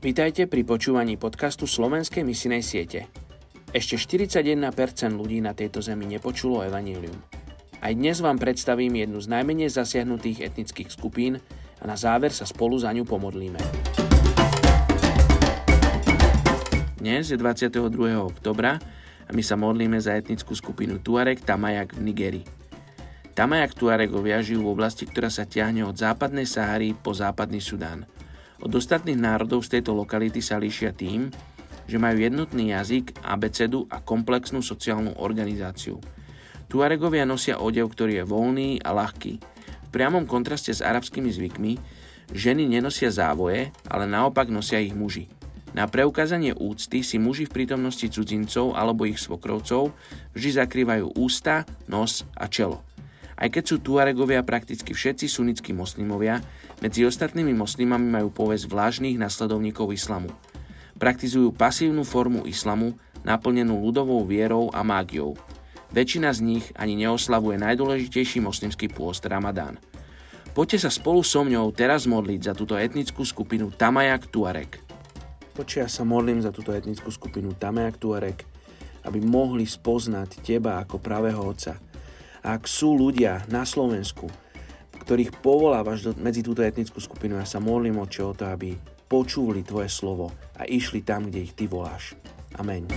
Vítajte pri počúvaní podcastu Slovenskej misinej siete. Ešte 41% ľudí na tejto zemi nepočulo evanílium. Aj dnes vám predstavím jednu z najmenej zasiahnutých etnických skupín a na záver sa spolu za ňu pomodlíme. Dnes je 22. oktobra a my sa modlíme za etnickú skupinu Tuareg Tamajak v Nigerii. Tamajak Tuaregovia žijú v oblasti, ktorá sa ťahne od západnej Sahary po západný Sudán. Od ostatných národov z tejto lokality sa líšia tým, že majú jednotný jazyk, abecedu a komplexnú sociálnu organizáciu. Tuaregovia nosia odev, ktorý je voľný a ľahký. V priamom kontraste s arabskými zvykmi, ženy nenosia závoje, ale naopak nosia ich muži. Na preukázanie úcty si muži v prítomnosti cudzincov alebo ich svokrovcov vždy zakrývajú ústa, nos a čelo. Aj keď sú Tuaregovia prakticky všetci sunnickí moslimovia, medzi ostatnými moslimami majú povesť vlážnych nasledovníkov islamu. Praktizujú pasívnu formu islamu, naplnenú ľudovou vierou a mágiou. Väčšina z nich ani neoslavuje najdôležitejší moslimský pôst Ramadán. Poďte sa spolu so mňou teraz modliť za túto etnickú skupinu Tamajak Tuareg. Oče, ja sa modlím za túto etnickú skupinu Tameak Tuareg, aby mohli spoznať Teba ako pravého Otca. Ak sú ľudia na Slovensku, ktorých povolávaš medzi túto etnickú skupinu, ja sa modlím, Oče, o to, aby počúvali Tvoje slovo a išli tam, kde ich Ty voláš. Amen.